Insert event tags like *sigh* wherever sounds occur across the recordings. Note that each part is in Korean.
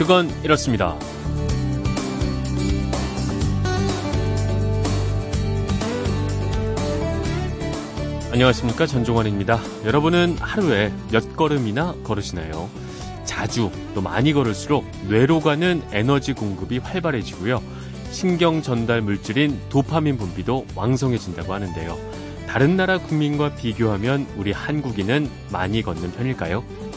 그건 이렇습니다. 안녕하십니까 전종환입니다. 여러분은 하루에 몇 걸음이나 걸으시나요? 자주 또 많이 걸을수록 뇌로 가는 에너지 공급이 활발해지고요. 신경 전달 물질인 도파민 분비도 왕성해진다고 하는데요. 다른 나라 국민과 비교하면 우리 한국인은 많이 걷는 편일까요?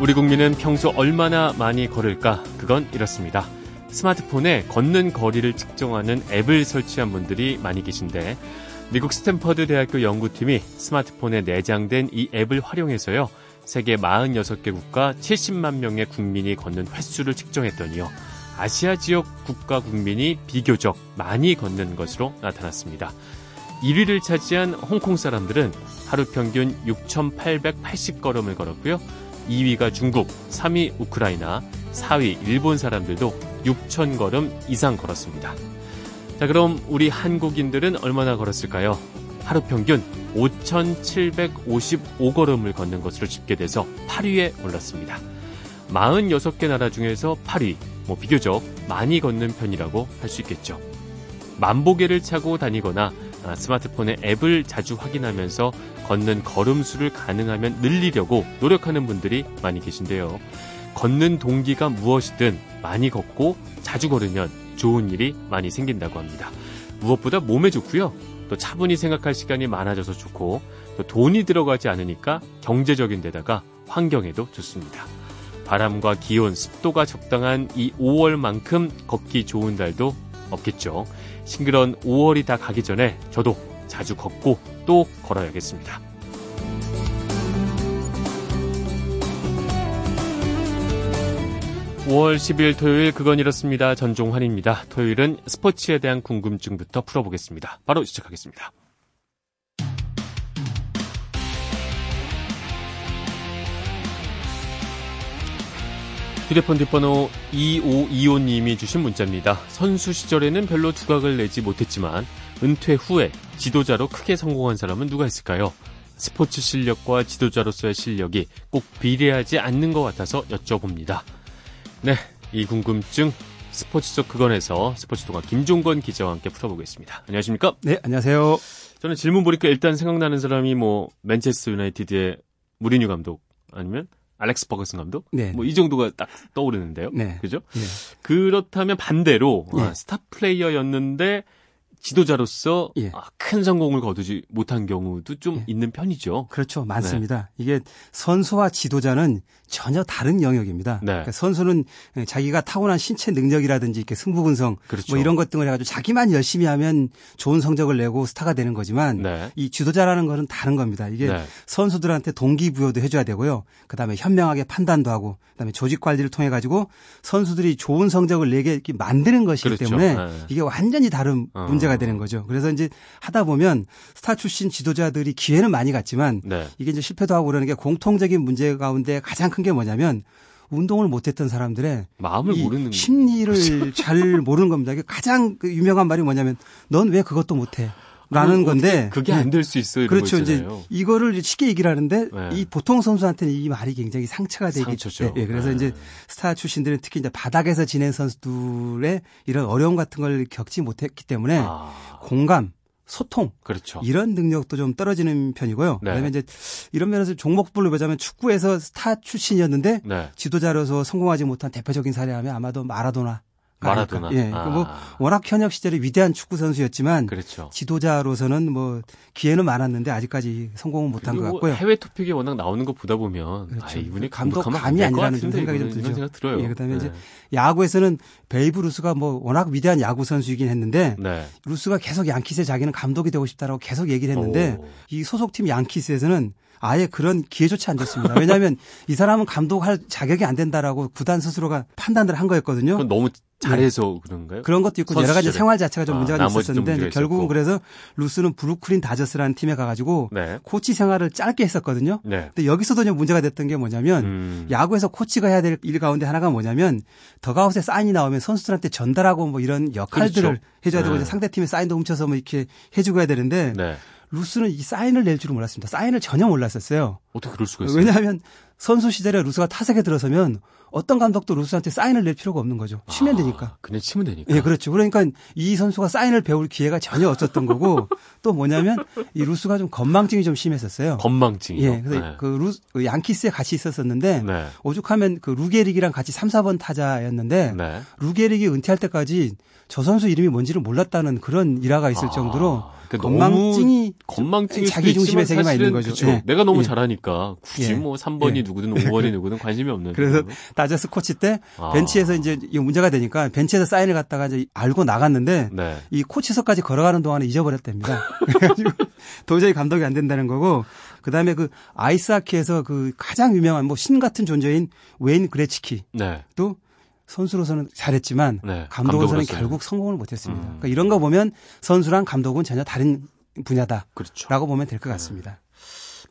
우리 국민은 평소 얼마나 많이 걸을까? 그건 이렇습니다. 스마트폰에 걷는 거리를 측정하는 앱을 설치한 분들이 많이 계신데 미국 스탠퍼드 대학교 연구팀이 스마트폰에 내장된 이 앱을 활용해서요. 세계 46개 국가 70만 명의 국민이 걷는 횟수를 측정했더니요. 아시아 지역 국가 국민이 비교적 많이 걷는 것으로 나타났습니다. 1위를 차지한 홍콩 사람들은 하루 평균 6,880걸음을 걸었고요. 2위가 중국, 3위 우크라이나, 4위 일본 사람들도 6,000걸음 이상 걸었습니다. 자, 그럼 우리 한국인들은 얼마나 걸었을까요? 하루 평균 5,755걸음을 걷는 것으로 집계돼서 8위에 올랐습니다. 46개 나라 중에서 8위, 뭐 비교적 많이 걷는 편이라고 할 수 있겠죠. 만보계를 차고 다니거나 아, 스마트폰의 앱을 자주 확인하면서 걷는 걸음수를 가능하면 늘리려고 노력하는 분들이 많이 계신데요. 걷는 동기가 무엇이든 많이 걷고 자주 걸으면 좋은 일이 많이 생긴다고 합니다. 무엇보다 몸에 좋고요. 또 차분히 생각할 시간이 많아져서 좋고 또 돈이 들어가지 않으니까 경제적인 데다가 환경에도 좋습니다. 바람과 기온, 습도가 적당한 이 5월만큼 걷기 좋은 달도 없겠죠. 싱그런 5월이 다 가기 전에 저도 자주 걷고 또 걸어야겠습니다. 5월 10일 토요일 그건 이렇습니다. 전종환입니다. 토요일은 스포츠에 대한 궁금증부터 풀어보겠습니다. 바로 시작하겠습니다. 휴대폰 뒷번호 2525님이 주신 문자입니다. 선수 시절에는 별로 두각을 내지 못했지만 은퇴 후에 지도자로 크게 성공한 사람은 누가 있을까요? 스포츠 실력과 지도자로서의 실력이 꼭 비례하지 않는 것 같아서 여쭤봅니다. 네, 이 궁금증 스포츠 속 그건에서 스포츠 동화 김종건 기자와 함께 풀어보겠습니다. 안녕하십니까? 네, 안녕하세요. 저는 질문 보니까 일단 생각나는 사람이 뭐 맨체스터 유나이티드의 무리뉴 감독 아니면 알렉스 버거슨 감독? 네. 뭐 이 정도가 딱 떠오르는데요. 네. 그죠? 네. 그렇다면 반대로 네. 아, 스타 플레이어였는데 지도자로서 예. 아, 큰 성공을 거두지 못한 경우도 좀 예. 있는 편이죠. 그렇죠. 많습니다. 네. 이게 선수와 지도자는 전혀 다른 영역입니다. 네. 그러니까 선수는 자기가 타고난 신체 능력이라든지 이렇게 승부근성 그렇죠. 뭐 이런 것 등을 해가지고 자기만 열심히 하면 좋은 성적을 내고 스타가 되는 거지만 네. 이 지도자라는 것은 다른 겁니다. 이게 네. 선수들한테 동기부여도 해줘야 되고요. 그다음에 현명하게 판단도 하고 그다음에 조직 관리를 통해 가지고 선수들이 좋은 성적을 내게 만드는 것이기 그렇죠. 때문에 네. 이게 완전히 다른 어. 문제가 되는 거죠. 그래서 이제 하다 보면 스타 출신 지도자들이 기회는 많이 갔지만 네. 이게 이제 실패도 하고 그러는 게 공통적인 문제 가운데 가장 큰 게 뭐냐면 운동을 못했던 사람들의 마음을 모르는 심리를 그렇죠. 잘 모르는 겁니다. 가장 그 유명한 말이 뭐냐면 넌 왜 그것도 못해? 라는 건데 그게 안 될 수 있어요. 그렇죠. 이제 이거를 쉽게 얘기를 하는데 네. 이 보통 선수한테는 이 말이 굉장히 상처가 되기 때문에 네. 그래서 네. 이제 스타 출신들은 특히 이제 바닥에서 지낸 선수들의 이런 어려움 같은 걸 겪지 못했기 때문에 아. 공감 소통 그렇죠. 이런 능력도 좀 떨어지는 편이고요. 네. 그다음에 이제 이런 면에서 종목별로 보자면 축구에서 스타 출신이었는데 네. 지도자로서 성공하지 못한 대표적인 사례하면 아마도 마라도나 마라도나. 예. 아. 뭐 워낙 현역 시절에 위대한 축구 선수였지만 그렇죠. 지도자로서는 뭐 기회는 많았는데 아직까지 성공은 못한 것 같고요. 해외 토픽에 워낙 나오는 거 보다 보면 그렇죠. 아, 이분이 감독 감이 아니라는 좀 생각이 좀 들죠. 생각 들어요. 예, 그다음에 네. 이제 야구에서는 베이브 루스가 뭐 워낙 위대한 야구 선수이긴 했는데 네. 루스가 계속 양키스에 자기는 감독이 되고 싶다라고 계속 얘기를 했는데 오. 이 소속팀 양키스에서는 아예 그런 기회조차 안 줬습니다. 왜냐하면 이 사람은 감독할 자격이 안 된다라고 구단 스스로가 판단을 한 거였거든요. 너무 잘해서 네. 그런가요? 그런 것도 있고 여러 가지 생활 자체가 좀 아, 문제가 있었는데 결국은 그래서 루스는 브루클린 다저스라는 팀에 가가지고 네. 코치 생활을 짧게 했었거든요. 네. 근데 여기서도 좀 문제가 됐던 게 뭐냐면 음. 야구에서 코치가 해야 될 일 가운데 하나가 뭐냐면 더그아웃에 사인이 나오면 선수들한테 전달하고 뭐 이런 역할들을 그렇죠. 해줘야 되고 네. 상대 팀의 사인도 훔쳐서 뭐 이렇게 해주고 해야 되는데 네. 루스는 이 사인을 낼 줄은 몰랐습니다. 사인을 전혀 몰랐었어요. 어떻게 그럴 수가 있어요? 왜냐하면 선수 시절에 루스가 타석에 들어서면 어떤 감독도 루스한테 사인을 낼 필요가 없는 거죠. 치면 아, 되니까. 그냥 치면 되니까. 예, 그렇죠. 그러니까 이 선수가 사인을 배울 기회가 전혀 없었던 거고 *laughs* 또 뭐냐면 이 루스가 좀 건망증이 좀 심했었어요. 건망증이요. 예. 그래서 네. 그 루스 그 양키스에 같이 있었었는데 네. 오죽하면 그 루 게릭이랑 같이 3, 4번 타자였는데 네. 루 게릭이 은퇴할 때까지 저 선수 이름이 뭔지를 몰랐다는 그런 일화가 있을 아. 정도로 그러니까 건망증이 건망증이 자기 중심의 세계만 있는 거죠. 그쵸. 네. 내가 너무 예. 잘하니까 굳이 예. 뭐 3번이 예. 누구든 5번이 누구든 관심이 없는. *laughs* 그래서 다저 스 코치 때 아. 벤치에서 이제 이 문제가 되니까 벤치에서 사인을 갖다가 이제 알고 나갔는데 네. 이 코치석까지 걸어가는 동안에 잊어버렸답니다. *laughs* 그래가지고 도저히 감독이 안 된다는 거고 그다음에 그 아이스하키에서 그 가장 유명한 뭐 신 같은 존재인 웨인 그레치키 네. 또 선수로서는 잘했지만 네, 감독으로서는 결국 성공을 못했습니다. 음. 그러니까 이런 거 보면 선수랑 감독은 전혀 다른 분야다라고 그렇죠. 보면 될것 네. 같습니다.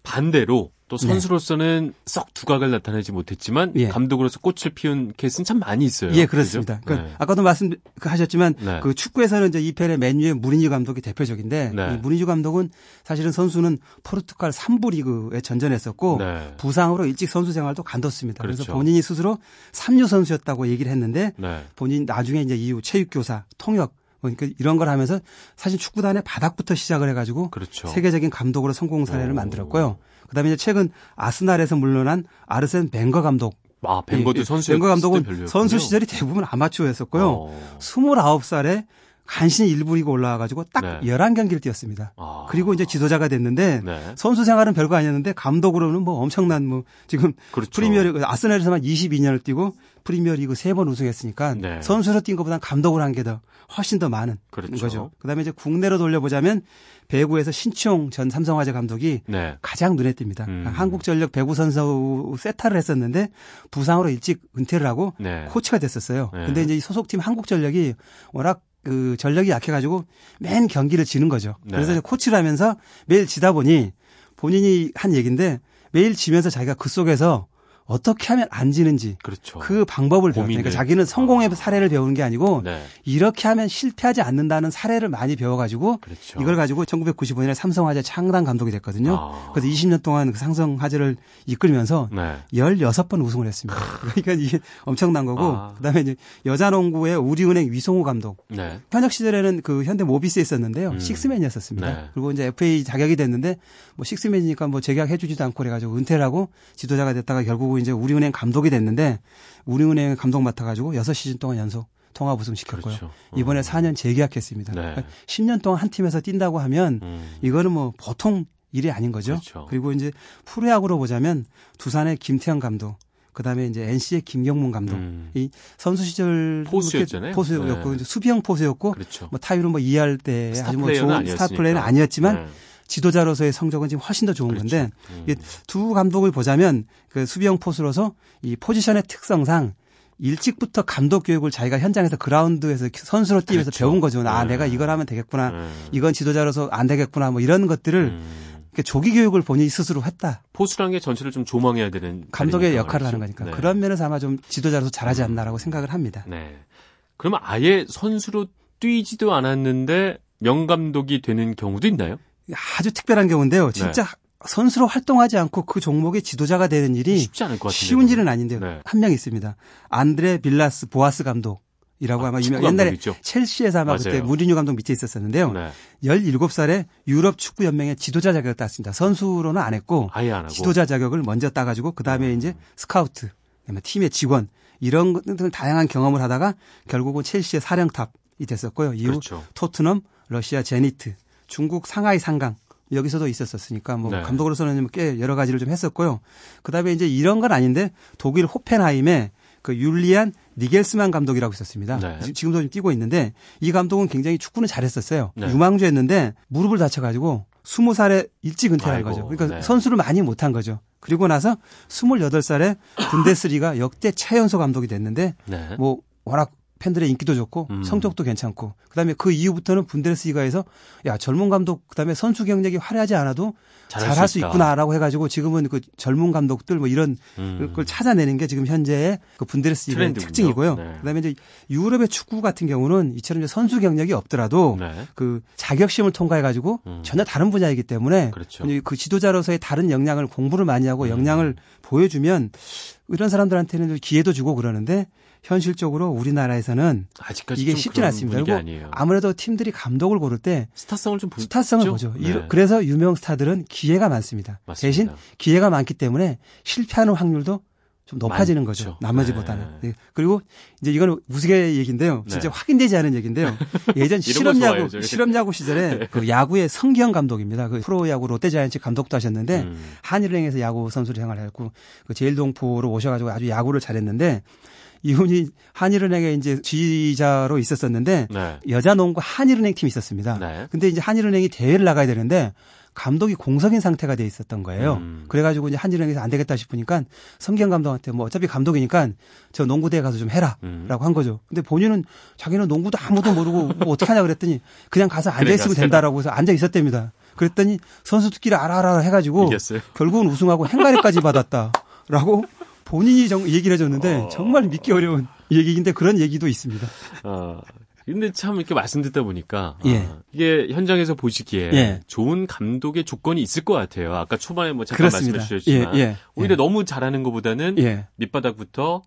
반대로 또 네. 선수로서는 네. 썩 두각을 나타내지 못했지만 예. 감독으로서 꽃을 피운 케이스는 참 많이 있어요. 예, 그렇습니다. 그 네. 아까도 말씀하셨지만 네. 그 축구에서는 이제 이펠의 맨유의 무리뉴 감독이 대표적인데 네. 이 무리뉴 감독은 사실은 선수는 포르투갈 3부 리그에 전전했었고 네. 부상으로 일찍 선수 생활도 간뒀습니다. 그렇죠. 그래서 본인이 스스로 3류 선수였다고 얘기를 했는데 네. 본인 나중에 이제 이후 체육교사, 통역 그러니까 이런 걸 하면서 사실 축구단의 바닥부터 시작을 해가지고 그렇죠. 세계적인 감독으로 성공 사례를 오. 만들었고요. 그다음에 이제 최근 아스날에서 물러난 아르센 벵거 감독. 아, 벵거도 선수. 벵거 감독은 선수 시절이 대부분 아마추어였었고요. 어. 29살에 간신히 일부리고 올라와가지고 딱 네. 11경기를 뛰었습니다. 아. 그리고 이제 지도자가 됐는데 네. 선수 생활은 별거 아니었는데 감독으로는 뭐 엄청난 뭐 지금 그렇죠. 프리미어리그 아스날에서만 22년을 뛰고 프리미어리그 3번 우승했으니까 네. 선수로 뛴 것보다 감독으로 한게 더 훨씬 더 많은 그렇죠. 거죠. 그다음에 이제 국내로 돌려보자면 배구에서 신치용 전 삼성화재 감독이 네. 가장 눈에 띕니다. 음. 한국전력 배구 선수 세타를 했었는데 부상으로 일찍 은퇴를 하고 네. 코치가 됐었어요. 네. 근데 이제 이 소속팀 한국전력이 워낙 그 전력이 약해가지고 맨 경기를 지는 거죠. 네. 그래서 코치를 하면서 매일 지다 보니 본인이 한 얘기인데 매일 지면서 자기가 그 속에서 어떻게 하면 안 지는지 그렇죠. 그 방법을 배웠다. 그러니까 자기는 성공의 아. 사례를 배우는 게 아니고 네. 이렇게 하면 실패하지 않는다는 사례를 많이 배워가지고 그렇죠. 이걸 가지고 1995년에 삼성화재 창단 감독이 됐거든요. 아. 그래서 20년 동안 그 삼성화재를 이끌면서 네. 16번 우승을 했습니다. *laughs* 그러니까 이게 엄청난 거고 아. 그다음에 이제 여자농구의 우리은행 위성호 감독 네. 현역 시절에는 그 현대 모비스에 있었는데요. 음. 식스맨이었었습니다. 네. 그리고 이제 FA 자격이 됐는데 뭐 식스맨이니까 뭐 재계약 해주지도 않고 그래가지고 은퇴를 하고 지도자가 됐다가 결국 이제 우리은행 감독이 됐는데 우리은행 감독 맡아가지고 6 시즌 동안 연속 통합 우승 시켰고요. 그렇죠. 이번에 4년 음. 재계약했습니다. 네. 그러니까 10년 동안 한 팀에서 뛴다고 하면 음. 이거는 뭐 보통 일이 아닌 거죠. 그렇죠. 그리고 이제 프로야구로 보자면 두산의 김태형 감독, 그다음에 이제 NC의 김경문 감독. 음. 이 선수 시절 포수였잖아요. 포수였고 네. 수비형 포수였고 그렇죠. 뭐 타율은 뭐 이해할 때 아주 뭐 좋은 스타 플레이는 아니었지만 네. 지도자로서의 성적은 지금 훨씬 더 좋은 그렇죠. 건데 음. 두 감독을 보자면 그 수비형 포수로서 이 포지션의 특성상 일찍부터 감독 교육을 자기가 현장에서 그라운드에서 선수로 뛰면서 그렇죠. 배운 거죠. 아, 네. 내가 이걸 하면 되겠구나. 네. 이건 지도자로서 안 되겠구나. 뭐 이런 것들을 음. 조기 교육을 본인이 스스로 했다. 포수라는 게 전체를 좀 조망해야 되는 감독의 역할을 하는 거니까 네. 그런 면에서 아마 좀 지도자로서 잘하지 않나라고 생각을 합니다. 네. 그러면 아예 선수로 뛰지도 않았는데 명감독이 되는 경우도 있나요? 아주 특별한 경우인데요. 네. 진짜 네. 선수로 활동하지 않고 그 종목의 지도자가 되는 일이 쉽지 않을 것 같은데 쉬운 일은 아닌데요. 네. 한명 있습니다. 안드레 빌라스 보아스 감독. 이라고 아, 마 유명 옛날에 있죠. 첼시에서 아마 맞아요. 그때 무리뉴 감독 밑에 있었었는데요. 네. 17살에 유럽 축구 연맹의 지도자 자격을 땄습니다. 선수로는 안 했고 아예 안 하고. 지도자 자격을 먼저 따 가지고 그다음에 음. 이제 스카우트, 팀의 직원 이런 것들 다양한 경험을 하다가 결국은 첼시의 사령탑이 됐었고요. 이후 그렇죠. 토트넘, 러시아 제니트, 중국 상하이 상강 여기서도 있었었으니까 뭐 네. 감독으로서는 꽤 여러 가지를 좀 했었고요. 그다음에 이제 이런 건 아닌데 독일 호펜하임에 그 율리안 니겔스만 감독이라고 있었습니다. 네. 지금도 좀 뛰고 있는데 이 감독은 굉장히 축구는 잘했었어요. 네. 유망주였는데 무릎을 다쳐가지고 20살에 일찍 은퇴한 거죠. 그러니까 네. 선수를 많이 못한 거죠. 그리고 나서 28살에 분데스리가 역대 최연소 감독이 됐는데 네. 뭐 워낙 팬들의 인기도 좋고 음. 성적도 괜찮고 그다음에 그 이후부터는 분데스리가에서 야 젊은 감독 그다음에 선수 경력이 화려하지 않아도 잘할 수, 수 있구나라고 해가지고 지금은 그 젊은 감독들 뭐 이런 음. 걸 찾아내는 게 지금 현재의 그 분데스리가의 특징이고요. 네. 그다음에 이제 유럽의 축구 같은 경우는 이처럼 이제 선수 경력이 없더라도 네. 그 자격심을 통과해가지고 음. 전혀 다른 분야이기 때문에 그렇죠. 그 지도자로서의 다른 역량을 공부를 많이 하고 음. 역량을 보여주면 이런 사람들한테는 기회도 주고 그러는데 현실적으로 우리나라에서는 아직까지 이게 쉽지 않습니다. 그리고 아니에요. 아무래도 팀들이 감독을 고를 때 스타성을 좀 보, 스타성을 보죠. 네. 그래서 유명 스타들은 기회가 많습니다. 맞습니다. 대신 기회가 많기 때문에 실패하는 확률도 좀 높아지는 많죠. 거죠. 나머지보다는. 네. 네. 그리고 이제 이건 우스개 얘기인데요. 진짜 네. 확인되지 않은 얘기인데요. *laughs* 예전 실업야구 실업야구 시절에 네. 그 야구의 성기영 감독입니다. 그 프로야구 롯데자이언츠 감독도 하셨는데 음. 한일은행에서 야구 선수를 생활했고 그 제일동포로 오셔가지고 아주 야구를 잘했는데 이분이 한일은행에 이제 지휘자로 있었었는데 네. 여자 농구 한일은행 팀이 있었습니다. 네. 근데 이제 한일은행이 대회를 나가야 되는데 감독이 공석인 상태가 돼 있었던 거예요. 음. 그래가지고 이제 한일은행에서 안 되겠다 싶으니까 성경 감독한테 뭐 어차피 감독이니까 저 농구대에 가서 좀 해라라고 음. 한 거죠. 근데 본인은 자기는 농구도 아무도 모르고 뭐 *laughs* 어떻게 하냐 그랬더니 그냥 가서 앉아 있으면 된다라고 해서 앉아 있었답니다. 그랬더니 선수들끼리 알아라 해가지고 이겼어요. 결국은 우승하고 행가리까지 받았다라고 *laughs* 본인이 정, 얘기를 해줬는데 어... 정말 믿기 어려운 얘기인데 그런 얘기도 있습니다. 어, 근데 참 이렇게 말씀 듣다 보니까 예. 아, 이게 현장에서 보시기에 예. 좋은 감독의 조건이 있을 것 같아요. 아까 초반에 뭐 잠깐 그렇습니다. 말씀해 주셨지만 예. 예. 오히려 예. 너무 잘하는 것보다는 예. 밑바닥부터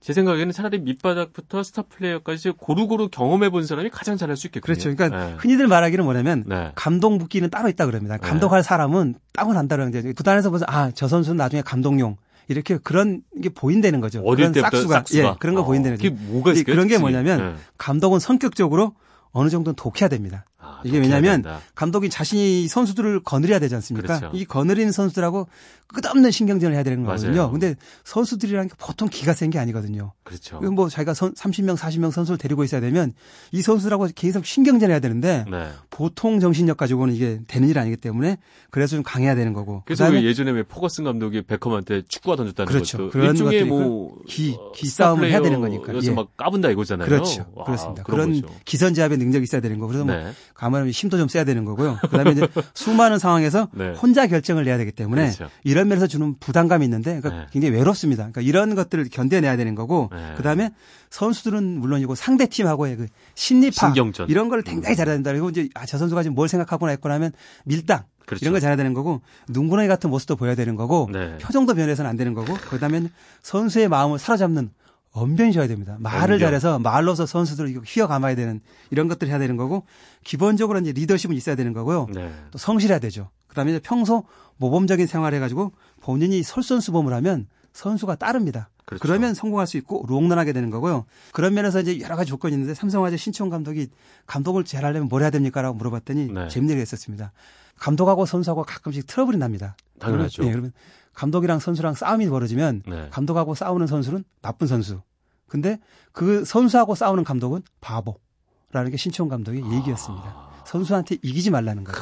제 생각에는 차라리 밑바닥부터 스타 플레이어까지 고루고루 경험해 본 사람이 가장 잘할 수 있겠군요. 그렇죠. 그러니까 네. 흔히들 말하기는 뭐냐면 네. 감독 묵기는 따로 있다 그럽니다. 감독할 네. 사람은 따로 난다는 게 구단에서 보면 아저 선수는 나중에 감독용 이렇게 그런 게 보인다는 거죠. 그런 싹수가, 싹수가, 예, 그런 거 어, 보인다는 거죠. 뭐가 있을까요? 그런 게 뭐냐면 네. 감독은 성격적으로 어느 정도는 독해야 됩니다. 아, 이게 왜냐하면 감독이 자신이 선수들을 거느려야 되지 않습니까? 그렇죠. 이 거느리는 선수들하고 끝없는 신경전을 해야 되는 거거든요. 맞아요. 근데 선수들이라는 게 보통 기가 센 게 아니거든요. 그렇죠. 뭐 자기가 선, 30명, 40명 선수를 데리고 있어야 되면 이 선수들하고 계속 신경전을 해야 되는데 네. 보통 정신력 가지고는 이게 되는 일 아니기 때문에 그래서 좀 강해야 되는 거고. 그래서 왜 예전에 왜 포거슨 감독이 베컴한테 축구가 던졌다는 그렇죠. 것도 그런 일종의 뭐 기, 기 싸움을 해야 되는 거니까. 그래서 예. 막 까분다 이거잖아요. 그렇죠. 와, 그렇습니다. 그런 거죠. 기선제압의 능력이 있어야 되는 거고 그래서 뭐 네. 뭐 가만히 힘도 좀 써야 되는 거고요. 그다음에 이제 *laughs* 수많은 상황에서 네. 혼자 결정을 내야 되기 때문에 그렇죠. 이런 면에서 주는 부담감이 있는데 그러니까 네. 굉장히 외롭습니다. 그러니까 이런 것들을 견뎌내야 되는 거고 네. 그다음에 선수들은 물론이고 상대 팀하고의 그 심리파 신경전. 이런 걸 굉장히 잘해야 된다. 그리고 이제 아, 저 선수가 지금 뭘 생각하거나 했거나 하면 밀당 그렇죠. 이런 걸 잘해야 되는 거고 눈구렁이 같은 모습도 보여야 되는 거고 네. 표정도 변해서는 안 되는 거고 그다음에 선수의 마음을 사로잡는 언변이 져야 됩니다. 말을 언변. 잘해서 말로서 선수들을 휘어 감아야 되는 이런 것들을 해야 되는 거고 기본적으로 이제 리더십은 있어야 되는 거고요. 네. 또 성실해야 되죠. 그다음에 이제 평소 모범적인 생활을 해가지고 본인이 솔선수범을 하면 선수가 따릅니다. 그렇죠. 그러면 성공할 수 있고 롱런하게 되는 거고요. 그런 면에서 이제 여러 가지 조건이 있는데 삼성화재 신청 감독이 감독을 잘하려면 뭘 해야 됩니까라고 물어봤더니 네. 재밌는 게 있었습니다. 감독하고 선수하고 가끔씩 트러블이 납니다. 당연하죠. 예, 그러면 감독이랑 선수랑 싸움이 벌어지면 네. 감독하고 싸우는 선수는 나쁜 선수. 근데 그 선수하고 싸우는 감독은 바보라는 게 신청 감독의 아... 얘기였습니다. 선수한테 이기지 말라는 거죠.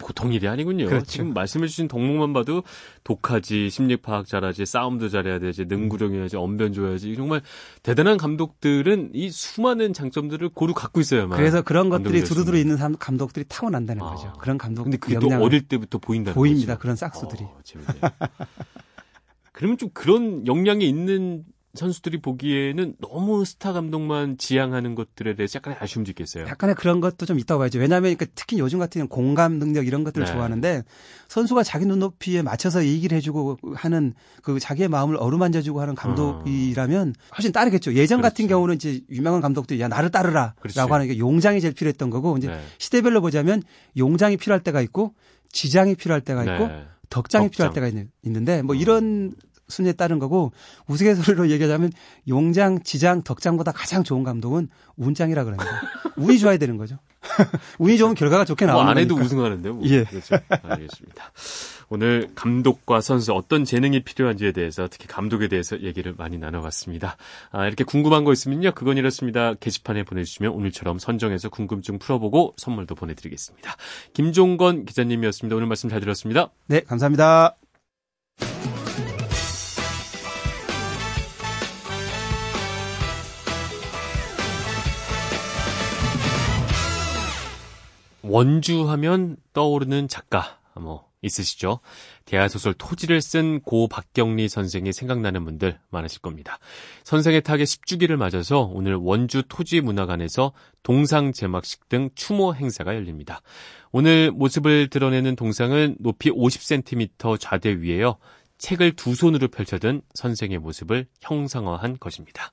보통 일이 아니군요. 그렇죠. 지금 말씀해주신 덕목만 봐도 독하지, 심리 파악 잘하지, 싸움도 잘해야 되지, 능구령해야지, 언변 줘야지. 정말 대단한 감독들은 이 수많은 장점들을 고루 갖고 있어야만. 그래서 그런 것들이 두루두루 있는 감독들이 타고난다는 아. 거죠. 그런 감독. 근데 그게 또 어릴 때부터 보인다는 보입니다. 거죠. 그런 싹수들이. 어, *laughs* 그러면 좀 그런 역량이 있는 선수들이 보기에는 너무 스타 감독만 지향하는 것들에 대해서 약간의 아쉬움도 있겠어요. 약간의 그런 것도 좀 있다고 봐야죠. 왜냐하면 그러니까 특히 요즘 같은 공감 능력 이런 것들을 네. 좋아하는데 선수가 자기 눈높이에 맞춰서 얘기를 해주고 하는 그 자기의 마음을 어루만져주고 하는 감독이라면 훨씬 따르겠죠. 예전 그렇죠. 같은 경우는 이제 유명한 감독들이 야 나를 따르라라고 그렇지. 하는 게 용장이 제일 필요했던 거고 이제 네. 시대별로 보자면 용장이 필요할 때가 있고 지장이 필요할 때가 있고 네. 덕장이 덕장. 필요할 때가 있는, 있는데 뭐 이런 순위에 따른 거고 우스갯소리로 얘기하자면 용장, 지장, 덕장보다 가장 좋은 감독은 운장이라 그럽니다. *laughs* 운이 좋아야 되는 거죠. *laughs* 운이 좋으면 결과가 좋게 나오는 뭐안 해도 우승하는데 뭐. 예. 그렇죠. 알겠습니다. 오늘 감독과 선수 어떤 재능이 필요한지에 대해서 특히 감독에 대해서 얘기를 많이 나눠봤습니다. 아, 이렇게 궁금한 거 있으면요. 그건 이렇습니다. 게시판에 보내주시면 오늘처럼 선정해서 궁금증 풀어보고 선물도 보내드리겠습니다. 김종건 기자님이었습니다. 오늘 말씀 잘 들었습니다. 네, 감사합니다. 원주하면 떠오르는 작가 뭐 있으시죠? 대하소설 토지를 쓴 고 박경리 선생이 생각나는 분들 많으실 겁니다. 선생의 타계 10주기를 맞아서 오늘 원주 토지문화관에서 동상 제막식 등 추모 행사가 열립니다. 오늘 모습을 드러내는 동상은 높이 50cm 좌대 위에요. 책을 두 손으로 펼쳐든 선생의 모습을 형상화한 것입니다.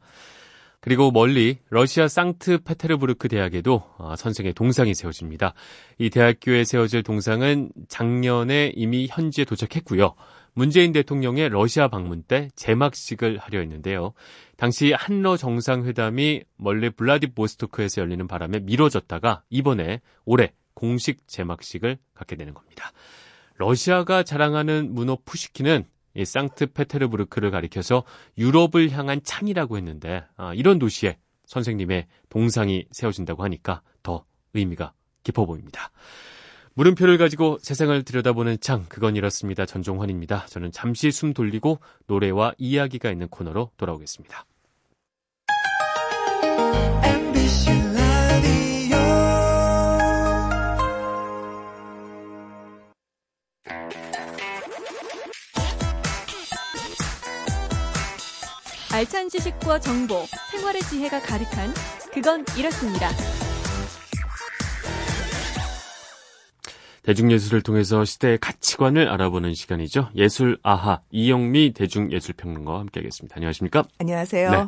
그리고 멀리 러시아 상트페테르부르크 대학에도 어, 선생의 동상이 세워집니다. 이 대학교에 세워질 동상은 작년에 이미 현지에 도착했고요. 문재인 대통령의 러시아 방문 때 제막식을 하려 했는데요. 당시 한러 정상회담이 멀리 블라디보스토크에서 열리는 바람에 미뤄졌다가 이번에 올해 공식 제막식을 갖게 되는 겁니다. 러시아가 자랑하는 문어 푸시키는 이 상트페테르부르크를 가리켜서 유럽을 향한 창이라고 했는데 아, 이런 도시에 선생님의 동상이 세워진다고 하니까 더 의미가 깊어 보입니다. 물음표를 가지고 세상을 들여다보는 창, 그건 이렇습니다. 전종환입니다. 저는 잠시 숨 돌리고 노래와 이야기가 있는 코너로 돌아오겠습니다. 알찬 지식과 정보, 생활의 지혜가 가득한 그건 이렇습니다. 대중예술을 통해서 시대의 가치관을 알아보는 시간이죠. 예술 아하 이영미 대중예술평론가와 함께하겠습니다. 안녕하십니까? 안녕하세요. 네.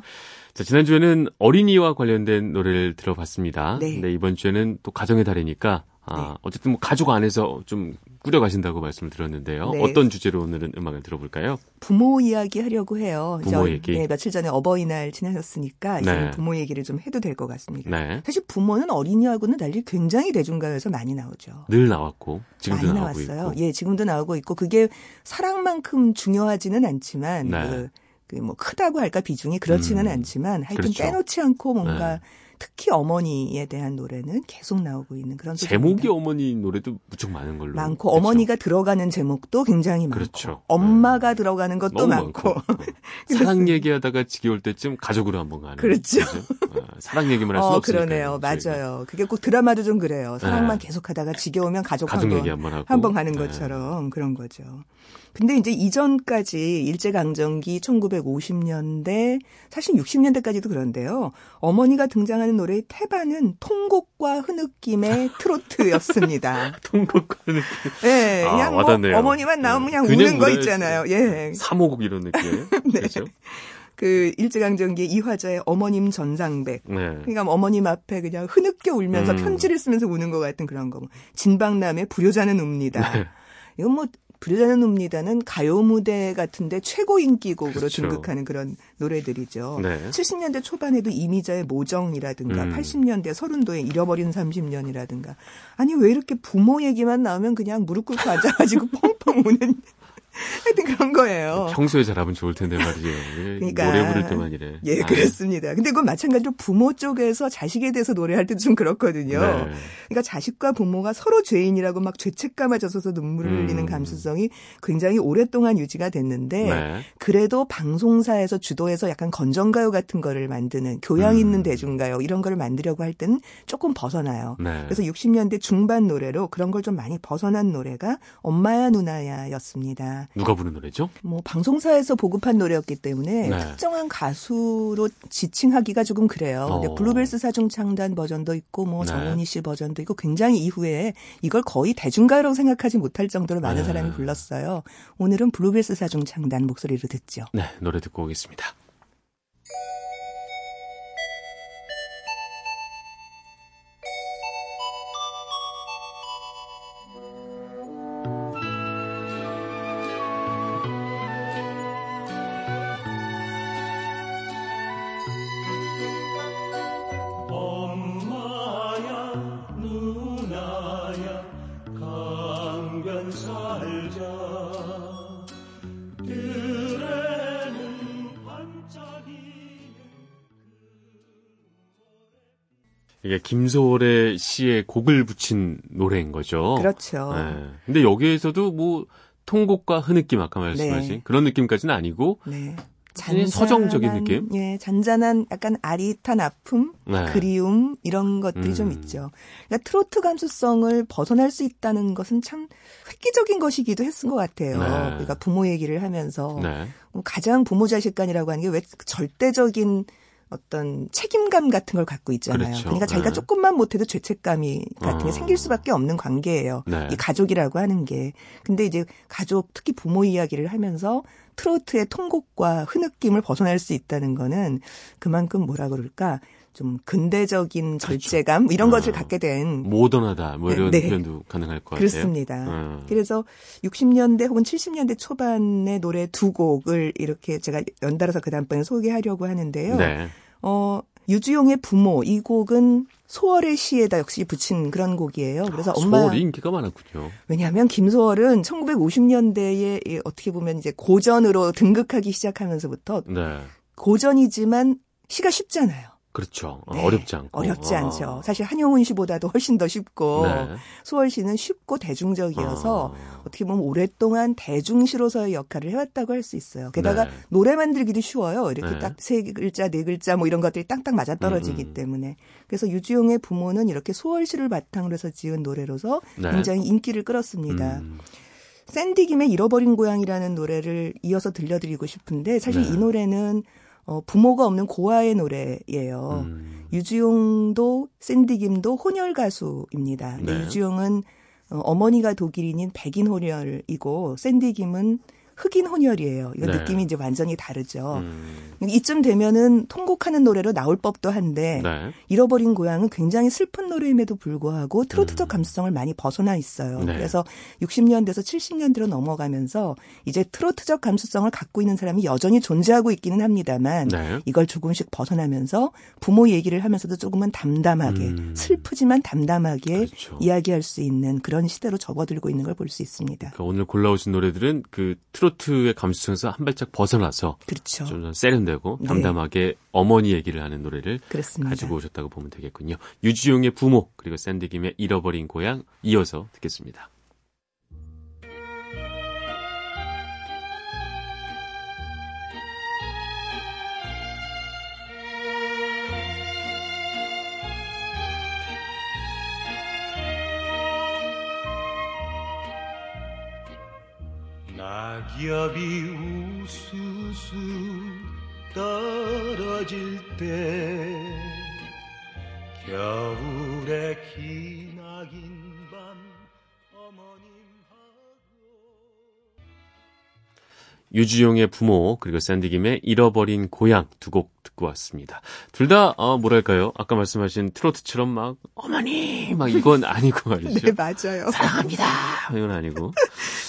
자, 지난주에는 어린이와 관련된 노래를 들어봤습니다. 네. 근데 이번 주에는 또 가정의 달이니까 아, 네. 어쨌든 뭐 가족 안에서 좀 꾸려가신다고 말씀을 드렸는데요. 네. 어떤 주제로 오늘은 음악을 들어볼까요? 부모 이야기 하려고 해요. 부모 얘기. 네, 며칠 전에 어버이날 지나셨으니까 이제 네. 부모 얘기를 좀 해도 될 것 같습니다. 네. 사실 부모는 어린이하고는 달리 굉장히 대중가요에서 많이 나오죠. 늘 나왔고 지금도 많이 나오고 나왔어요. 있고. 예, 지금도 나오고 있고 그게 사랑만큼 중요하지는 않지만 네. 그, 그 뭐 크다고 할까 비중이 그렇지는 음, 않지만 하여튼 그렇죠. 빼놓지 않고 뭔가 네. 특히 어머니에 대한 노래는 계속 나오고 있는 그런 제목이 어머니 노래도 무척 많은 걸로 많고 그렇죠? 어머니가 들어가는 제목도 굉장히 많고 그렇죠. 엄마가 네. 들어가는 것도 많고, 많고. *laughs* 사랑 얘기하다가 지겨울 때쯤 가족으로 한번 가는 그렇죠. 어, 사랑 얘기만 할수 없으니까 그러네요 맞아요 그게 꼭 드라마도 좀 그래요 사랑만 네. 계속하다가 지겨우면 가족, 가족 한번, 얘기 한번 한번 가는 네. 것처럼 그런 거죠. 근데 이제 이전까지 일제강점기 1950년대 사실 60년대까지도 그런데요. 어머니가 등장하는 노래의 태반은 통곡과 흐느낌의 *laughs* 트로트였습니다. 통곡과 흐느낌. 예, 아, 그냥 뭐 어머니만 나오면 그냥, 그냥 우는 거 있잖아요. 예. 사모곡 이런 느낌. *laughs* 네. 그렇죠? 그 일제강점기 이화자의 어머님 전상백. 네. 그러니까 어머님 앞에 그냥 흐느껴 울면서 음. 편지를 쓰면서 우는 것 같은 그런 거. 진박남의 불효자는 웁니다. 네. 이건 뭐 웁니다는 가요 무대 같은데 최고 인기곡으로 그렇죠. 등극하는 그런 노래들이죠. 네. 70년대 초반에도 이미자의 모정이라든가 음. 80년대 서른도의 잃어버린 30년이라든가 아니 왜 이렇게 부모 얘기만 나오면 그냥 무릎 꿇고 *laughs* 앉아가지고 펑펑 우는 *laughs* 하여튼 그런 거예요. 평소에 잘하면 좋을 텐데 말이죠. 그러니까 노래 부를 때만 이래. 예, 아. 그렇습니다. 근데 그건 마찬가지로 부모 쪽에서 자식에 대해서 노래할 때도 좀 그렇거든요. 네. 그러니까 자식과 부모가 서로 죄인이라고 막 죄책감에 젖어서 눈물을 음. 흘리는 감수성이 굉장히 오랫동안 유지가 됐는데 네. 그래도 방송사에서 주도해서 약간 건전가요 같은 거를 만드는 교양 있는 음. 대중가요 이런 거를 만들려고 할 때는 조금 벗어나요. 네. 그래서 60년대 중반 노래로 그런 걸 좀 많이 벗어난 노래가 엄마야 누나야였습니다. 누가 부른 노래죠? 뭐 방송사에서 보급한 노래였기 때문에 네. 특정한 가수로 지칭하기가 조금 그래요. 어. 근데 블루벨스 사중창단 버전도 있고 뭐 네. 정훈희 씨 버전도 있고 굉장히 이후에 이걸 거의 대중가요라고 생각하지 못할 정도로 많은 네. 사람이 불렀어요. 오늘은 블루벨스 사중창단 목소리로 듣죠. 네, 노래 듣고 오겠습니다. 김소월의 시에 곡을 붙인 노래인 거죠. 그렇죠. 네. 근데 여기에서도 뭐 통곡과 흐느낌 아까 말씀하신 네. 그런 느낌까지는 아니고 네. 잔잔한, 서정적인 느낌? 예, 잔잔한 약간 아릿한 아픔, 네. 그리움 이런 것들이 음. 좀 있죠. 그러니까 트로트 감수성을 벗어날 수 있다는 것은 참 획기적인 것이기도 했을 것 같아요. 네. 그러니까 부모 얘기를 하면서 네. 뭐 가장 부모 자식 간이라고 하는 게 왜 절대적인 어떤 책임감 같은 걸 갖고 있잖아요. 그렇죠. 그러니까 자기가 네. 조금만 못해도 죄책감이 같은 게 어. 생길 수밖에 없는 관계예요. 네. 이 가족이라고 하는 게. 근데 이제 가족 특히 부모 이야기를 하면서 트로트의 통곡과 흐느낌을 벗어날 수 있다는 거는 그만큼 뭐라 그럴까 좀 근대적인 그렇죠. 절제감 그렇죠. 이런 어. 것을 갖게 된 모던하다 뭐 이런 네. 표현도 가능할 것 그렇습니다. 같아요. 그렇습니다. 어. 그래서 60년대 혹은 70년대 초반의 노래 두 곡을 이렇게 제가 연달아서 그 다음번에 소개하려고 하는데요. 네. 어 유주용의 부모 이 곡은 소월의 시에다 역시 붙인 그런 곡이에요. 그래서 엄마 소월이 인기가 많았군요. 왜냐하면 김소월은 1950년대에 어떻게 보면 이제 고전으로 등극하기 시작하면서부터 네. 고전이지만 시가 쉽잖아요. 그렇죠. 네. 어렵지 않고. 어렵지 아. 않죠. 사실 한용운 씨보다도 훨씬 더 쉽고 네. 수월 씨는 쉽고 대중적이어서 아. 어떻게 보면 오랫동안 대중시로서의 역할을 해왔다고 할 수 있어요. 게다가 네. 노래 만들기도 쉬워요. 이렇게 네. 딱세 글자, 네 글자 뭐 이런 것들이 땅땅 맞아 떨어지기 음. 때문에. 그래서 유주용의 부모는 이렇게 수월 씨를 바탕으로 해서 지은 노래로서 네. 굉장히 인기를 끌었습니다. 음. 샌디 김의 잃어버린 고향이라는 노래를 이어서 들려드리고 싶은데 사실 네. 이 노래는 어, 부모가 없는 고아의 노래예요. 음. 유주용도 샌디김도 혼혈 가수입니다. 네. 유주용은 어, 어머니가 독일인인 백인 혼혈이고 샌디김은 흑인 혼혈이에요. 이 네. 느낌이 이제 완전히 다르죠. 음. 이쯤 되면은 통곡하는 노래로 나올 법도 한데 네. 잃어버린 고향은 굉장히 슬픈 노래임에도 불구하고 트로트적 음. 감수성을 많이 벗어나 있어요. 네. 그래서 60년대에서 70년대로 넘어가면서 이제 트로트적 감수성을 갖고 있는 사람이 여전히 존재하고 있기는 합니다만 네. 이걸 조금씩 벗어나면서 부모 얘기를 하면서도 조금은 담담하게 음. 슬프지만 담담하게 그렇죠. 이야기할 수 있는 그런 시대로 접어들고 있는 걸 볼 수 있습니다. 그러니까 오늘 골라오신 노래들은 그 트로트 의 감수성에서 한 발짝 벗어나서 그렇죠. 좀 세련되고 네. 담담하게 어머니 얘기를 하는 노래를 그렇습니다. 가지고 오셨다고 보면 되겠군요. 유지용의 부모 그리고 샌드김의 잃어버린 고향 이어서 듣겠습니다. 낙엽이 우수수 떨어질 때 겨울의 기나긴 밤 어머님하고 유주용의 부모 그리고 샌디김의 잃어버린 고향 두 곡 듣고 왔습니다. 둘다 어, 뭐랄까요? 아까 말씀하신 트로트처럼 막 어머니 막 이건 아니고 *laughs* 말이죠. 네 맞아요. 사랑합니다. 이건 아니고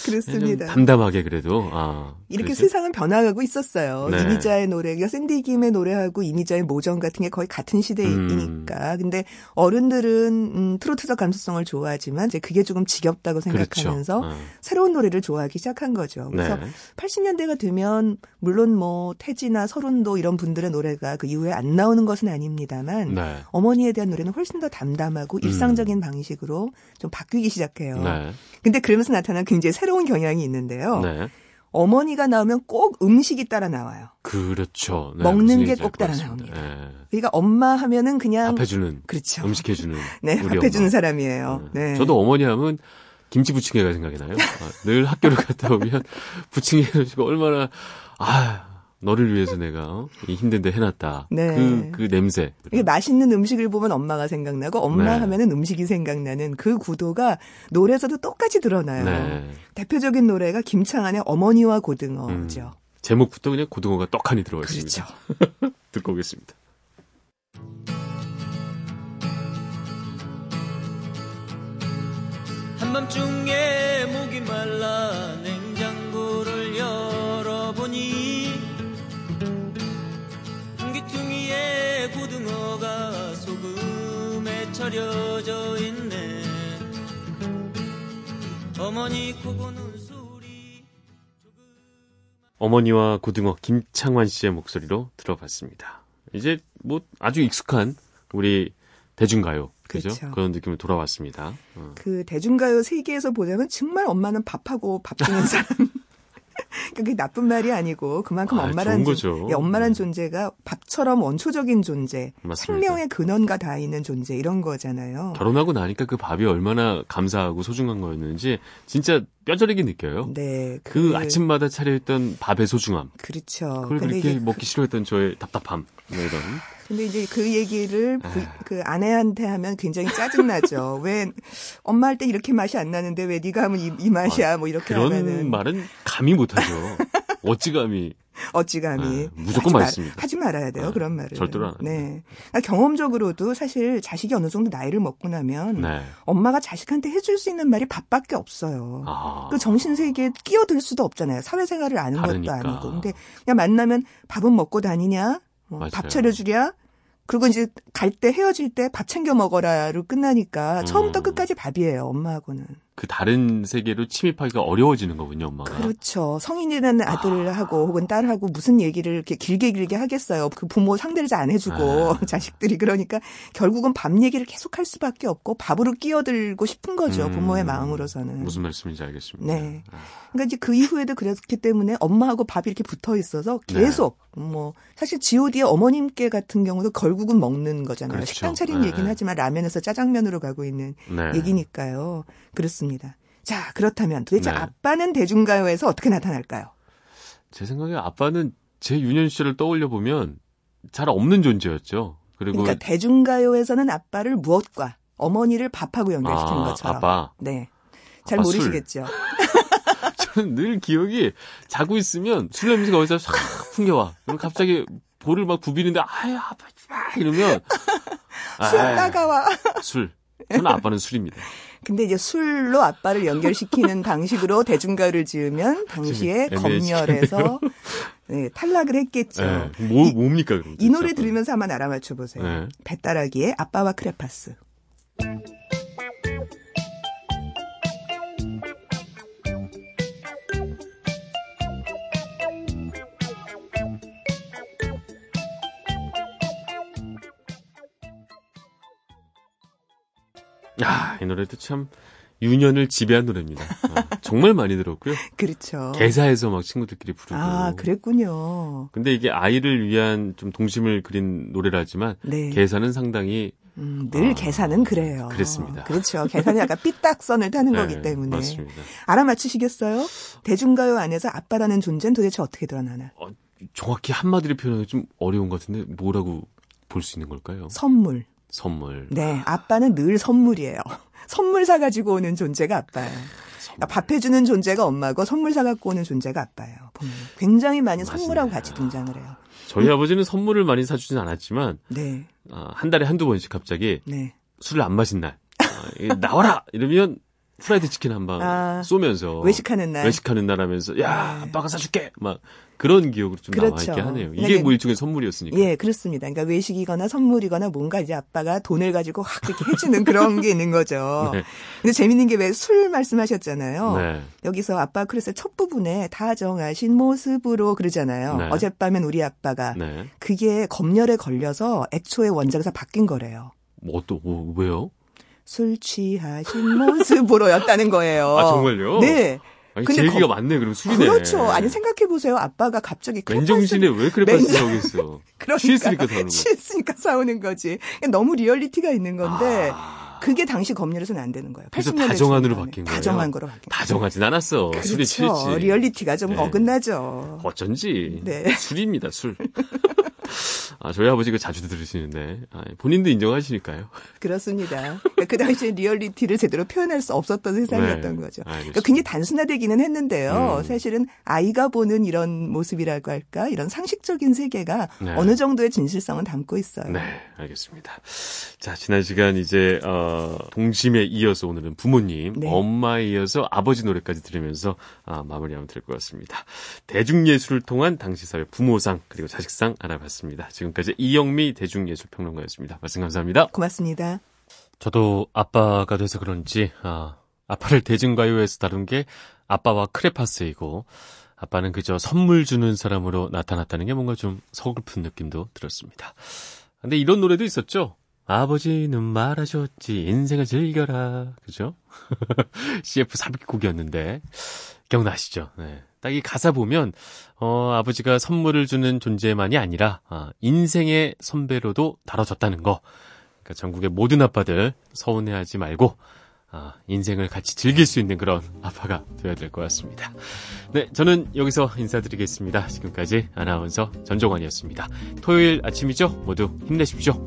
그렇습니다. 담담하게 그래도 아, 이렇게 그렇죠? 세상은 변화하고 있었어요. 네. 이미자의 노래, 샌디 김의 노래하고 이미자의 모정 같은 게 거의 같은 시대이니까. 음. 근데 어른들은 음, 트로트적 감수성을 좋아하지만 이제 그게 조금 지겹다고 생각하면서 그렇죠. 어. 새로운 노래를 좋아하기 시작한 거죠. 그래서 네. 80년대가 되면 물론 뭐 태지나 서른도 이런 분들의 노래가 그 이후에 안 나오는 것은 아닙니다만 네. 어머니에 대한 노래는 훨씬 더 담담하고 음. 일상적인 방식으로 좀 바뀌기 시작해요. 네. 근데 그러면서 나타난 굉장히 새로운 경향이 있는데요. 네. 어머니가 나오면 꼭 음식이 따라 나와요. 그렇죠. 네, 먹는 게 꼭 따라 나옵니다. 네. 그러니까 엄마 하면은 그냥 밥 해주는, 그렇죠. 음식 해주는, *laughs* 네, 밥해주는 사람이에요. 네. 네. 저도 어머니 하면 김치 부침개가 생각이 나요. 아, 늘 학교를 *laughs* 갔다 오면 부침개를 주고 얼마나 아 너를 위해서 내가 어? 힘든데 해놨다. 네. 그, 그 냄새. 이게 맛있는 음식을 보면 엄마가 생각나고 엄마 네. 하면은 음식이 생각나는 그 구도가 노래에서도 똑같이 드러나요. 네. 대표적인 노래가 김창완의 어머니와 고등어죠. 음. 제목부터 그냥 고등어가 떡하니 들어가 있습니다. 그렇죠. *laughs* 듣고 오겠습니다. 한밤중에 목이 말라 냉 절여져 있네 어머니 코고는 소리 어머니와 고등어 김창완 씨의 목소리로 들어봤습니다. 이제 뭐 아주 익숙한 우리 대중가요. 그죠? 그렇죠. 그런 느낌으로 돌아왔습니다. 어. 그 대중가요 세계에서 보자면 정말 엄마는 밥하고 밥 주는 사람. *laughs* *laughs* 그게 나쁜 말이 아니고 그만큼 아, 엄마란 존, 예, 엄마란 음. 존재가 밥처럼 원초적인 존재, 맞습니다. 생명의 근원과 닿아 있는 존재 이런 거잖아요. 결혼하고 나니까 그 밥이 얼마나 감사하고 소중한 거였는지 진짜 뼈저리게 느껴요. 네. 그, 그 아침마다 차려있던 밥의 소중함. 그렇죠. 그걸 그렇게 먹기 싫어했던 저의 답답함. 뭐 이런. 근데 이제 그 얘기를 부, 아. 그 아내한테 하면 굉장히 짜증나죠. *laughs* 왜 엄마 할 때 이렇게 맛이 안 나는데 왜 네가 하면 이, 이 맛이야? 뭐 이렇게 그런 하면은 말은 감히 못 하죠. *laughs* 어찌 감히 어찌감이 네, 무조건 하지 말, 하지 말아야 돼요 네, 그런 말을 절대로 안 네. 그러니까 경험적으로도 사실 자식이 어느 정도 나이를 먹고 나면 네. 엄마가 자식한테 해줄 수 있는 말이 밥밖에 없어요. 아. 그 정신 세계에 끼어들 수도 없잖아요. 사회생활을 아는 다르니까. 것도 아니고. 근데 그냥 만나면 밥은 먹고 다니냐, 뭐 밥 차려주랴, 그리고 이제 갈 때 헤어질 때 밥 챙겨 먹어라로 끝나니까 처음부터 음. 끝까지 밥이에요 엄마하고는. 그 다른 세계로 침입하기가 어려워지는 거군요, 엄마가. 그렇죠. 성인이 되는 아들하고 아. 혹은 딸하고 무슨 얘기를 이렇게 길게 길게 하겠어요. 그 부모 상대를 잘 안 해주고 아. *laughs* 자식들이 그러니까 결국은 밥 얘기를 계속 할 수밖에 없고 밥으로 끼어들고 싶은 거죠. 음. 부모의 마음으로서는. 무슨 말씀인지 알겠습니다. 네. 아. 그러니까 이제 그 이후에도 그랬기 때문에 엄마하고 밥이 이렇게 붙어 있어서 계속 네. 뭐 사실 G.O.D의 어머님께 같은 경우도 결국은 먹는 거잖아요. 그렇죠. 식당 차린 네. 얘기는 하지만 라면에서 짜장면으로 가고 있는 네. 얘기니까요. 그렇습니다. 자, 그렇다면 도대체 네. 아빠는 대중가요에서 어떻게 나타날까요? 제 생각에 아빠는 제 유년 시절을 떠올려 보면 잘 없는 존재였죠. 그리고 그러니까 대중가요에서는 아빠를 무엇과 어머니를 밥하고 연결시키는 아, 것처럼. 아빠. 네. 잘 아빠 모르시겠죠. *laughs* 저는 늘 기억이 자고 있으면 술 냄새가 어디서 싹 풍겨와. 그럼 갑자기 볼을 막 부비는데 아유 아빠 이러면 *laughs* 술 따가워. 술. 저는 아빠는 술입니다. 근데 이제 술로 아빠를 연결시키는 *laughs* 방식으로 대중가를 지으면 당시에 검열에서 네, 탈락을 했겠죠. 네, 뭐, 뭡니까? 이, 이 노래 들으면서 한번 알아맞혀 보세요. 네. 배따라기의 아빠와 크레파스. 야, 이 노래도 참 유년을 지배한 노래입니다. 아, 정말 많이 들었고요. *laughs* 그렇죠. 개사에서 막 친구들끼리 부르고. 아, 그랬군요. 근데 이게 아이를 위한 좀 동심을 그린 노래라지만 네. 개사는 상당히 음, 늘 아, 계산은 그래요. 그렇습니다. 그렇죠. 계산이 약간 삐딱선을 타는 *laughs* 네, 거기 때문에. 맞습니다. 알아맞히시겠어요? 대중가요 안에서 아빠라는 존재는 도대체 어떻게 드러나나? 어, 정확히 한마디로 표현하기 좀 어려운 것 같은데 뭐라고 볼 수 있는 걸까요? 선물. 선물. 네, 아빠는 늘 선물이에요. *laughs* 선물 사가지고 오는 존재가 아빠예요. 그러니까 밥 해주는 존재가 엄마고 선물 사갖고 오는 존재가 아빠예요. 보면 굉장히 많이 맞습니다. 선물하고 같이 등장을 해요. 저희 음. 아버지는 선물을 많이 사주진 않았지만 네. 어, 한 달에 한두 번씩 갑자기 네. 술을 안 마신 날 어, 나와라 이러면 프라이드 치킨 한방 아, 쏘면서 외식하는 날 외식하는 날 하면서 야 네. 아빠가 사줄게 막 그런 기억으로 좀 그렇죠. 남아있게 하네요. 이게 뭐 일종의 선물이었으니까. 예, 그렇습니다. 그러니까 외식이거나 선물이거나 뭔가 이제 아빠가 돈을 가지고 확 이렇게 해주는 그런 게 있는 거죠. *laughs* 네. 근데 재밌는 게 왜 술 말씀하셨잖아요. 네. 여기서 아빠 크레스 첫 부분에 다 정하신 모습으로 그러잖아요. 네. 어젯밤엔 우리 아빠가 네. 그게 검열에 걸려서 애초에 원작에서 바뀐 거래요. 뭐 또, 뭐, 왜요? 술 취하신 모습으로였다는 거예요. 아, 정말요? 네. 아니, 근데 제 얘기가 거, 맞네. 그럼 술이네. 그렇죠. 아니 생각해 보세요. 아빠가 갑자기 맨정신에 왜 크레파스 사오겠어? *laughs* 그러니까 취했으니까 사오는 거지. 취했으니까 사오는 거지. 너무 리얼리티가 있는 건데 아... 그게 당시 검열에서는 안 되는 거예요. 그래서 다정한으로 바뀐 거예요. 다정한 거로 바뀐 다정하진 않았어. 그렇죠. 술이 취했지. 리얼리티가 좀 네. 어긋나죠. 어쩐지. 네. 술입니다. 술. *laughs* 아, 저희 아버지가 자주 들으시는데 아, 본인도 인정하시니까요. 그렇습니다. 그러니까 그 당시에 리얼리티를 제대로 표현할 수 없었던 세상이었던 네, 거죠. 그러니까 굉장히 단순화되기는 했는데요. 음. 사실은 아이가 보는 이런 모습이라고 할까 이런 상식적인 세계가 네. 어느 정도의 진실성은 담고 있어요. 네, 알겠습니다. 자, 지난 시간 이제 어, 동심에 이어서 오늘은 부모님, 네. 엄마에 이어서 아버지 노래까지 들으면서 아, 마무리하면 될 것 같습니다. 대중예술을 통한 당시 사회 부모상 그리고 자식상 알아봤습니다. 지금까지 이영미 대중예술평론가였습니다. 말씀 감사합니다. 고맙습니다. 저도 아빠가 돼서 그런지 아, 아빠를 대중가요에서 다룬 게 아빠와 크레파스이고 아빠는 그저 선물 주는 사람으로 나타났다는 게 뭔가 좀 서글픈 느낌도 들었습니다. 근데 이런 노래도 있었죠. 아버지는 말하셨지 인생을 즐겨라 그죠? *laughs* CF 3기곡이었는데 기억나시죠? 네. 딱 이 가사 보면 어, 아버지가 선물을 주는 존재만이 아니라 아, 인생의 선배로도 다뤄졌다는 거. 그러니까 전국의 모든 아빠들 서운해하지 말고 아, 인생을 같이 즐길 수 있는 그런 아빠가 되어야 될 것 같습니다. 네, 저는 여기서 인사드리겠습니다. 지금까지 아나운서 전종환이었습니다. 토요일 아침이죠? 모두 힘내십시오.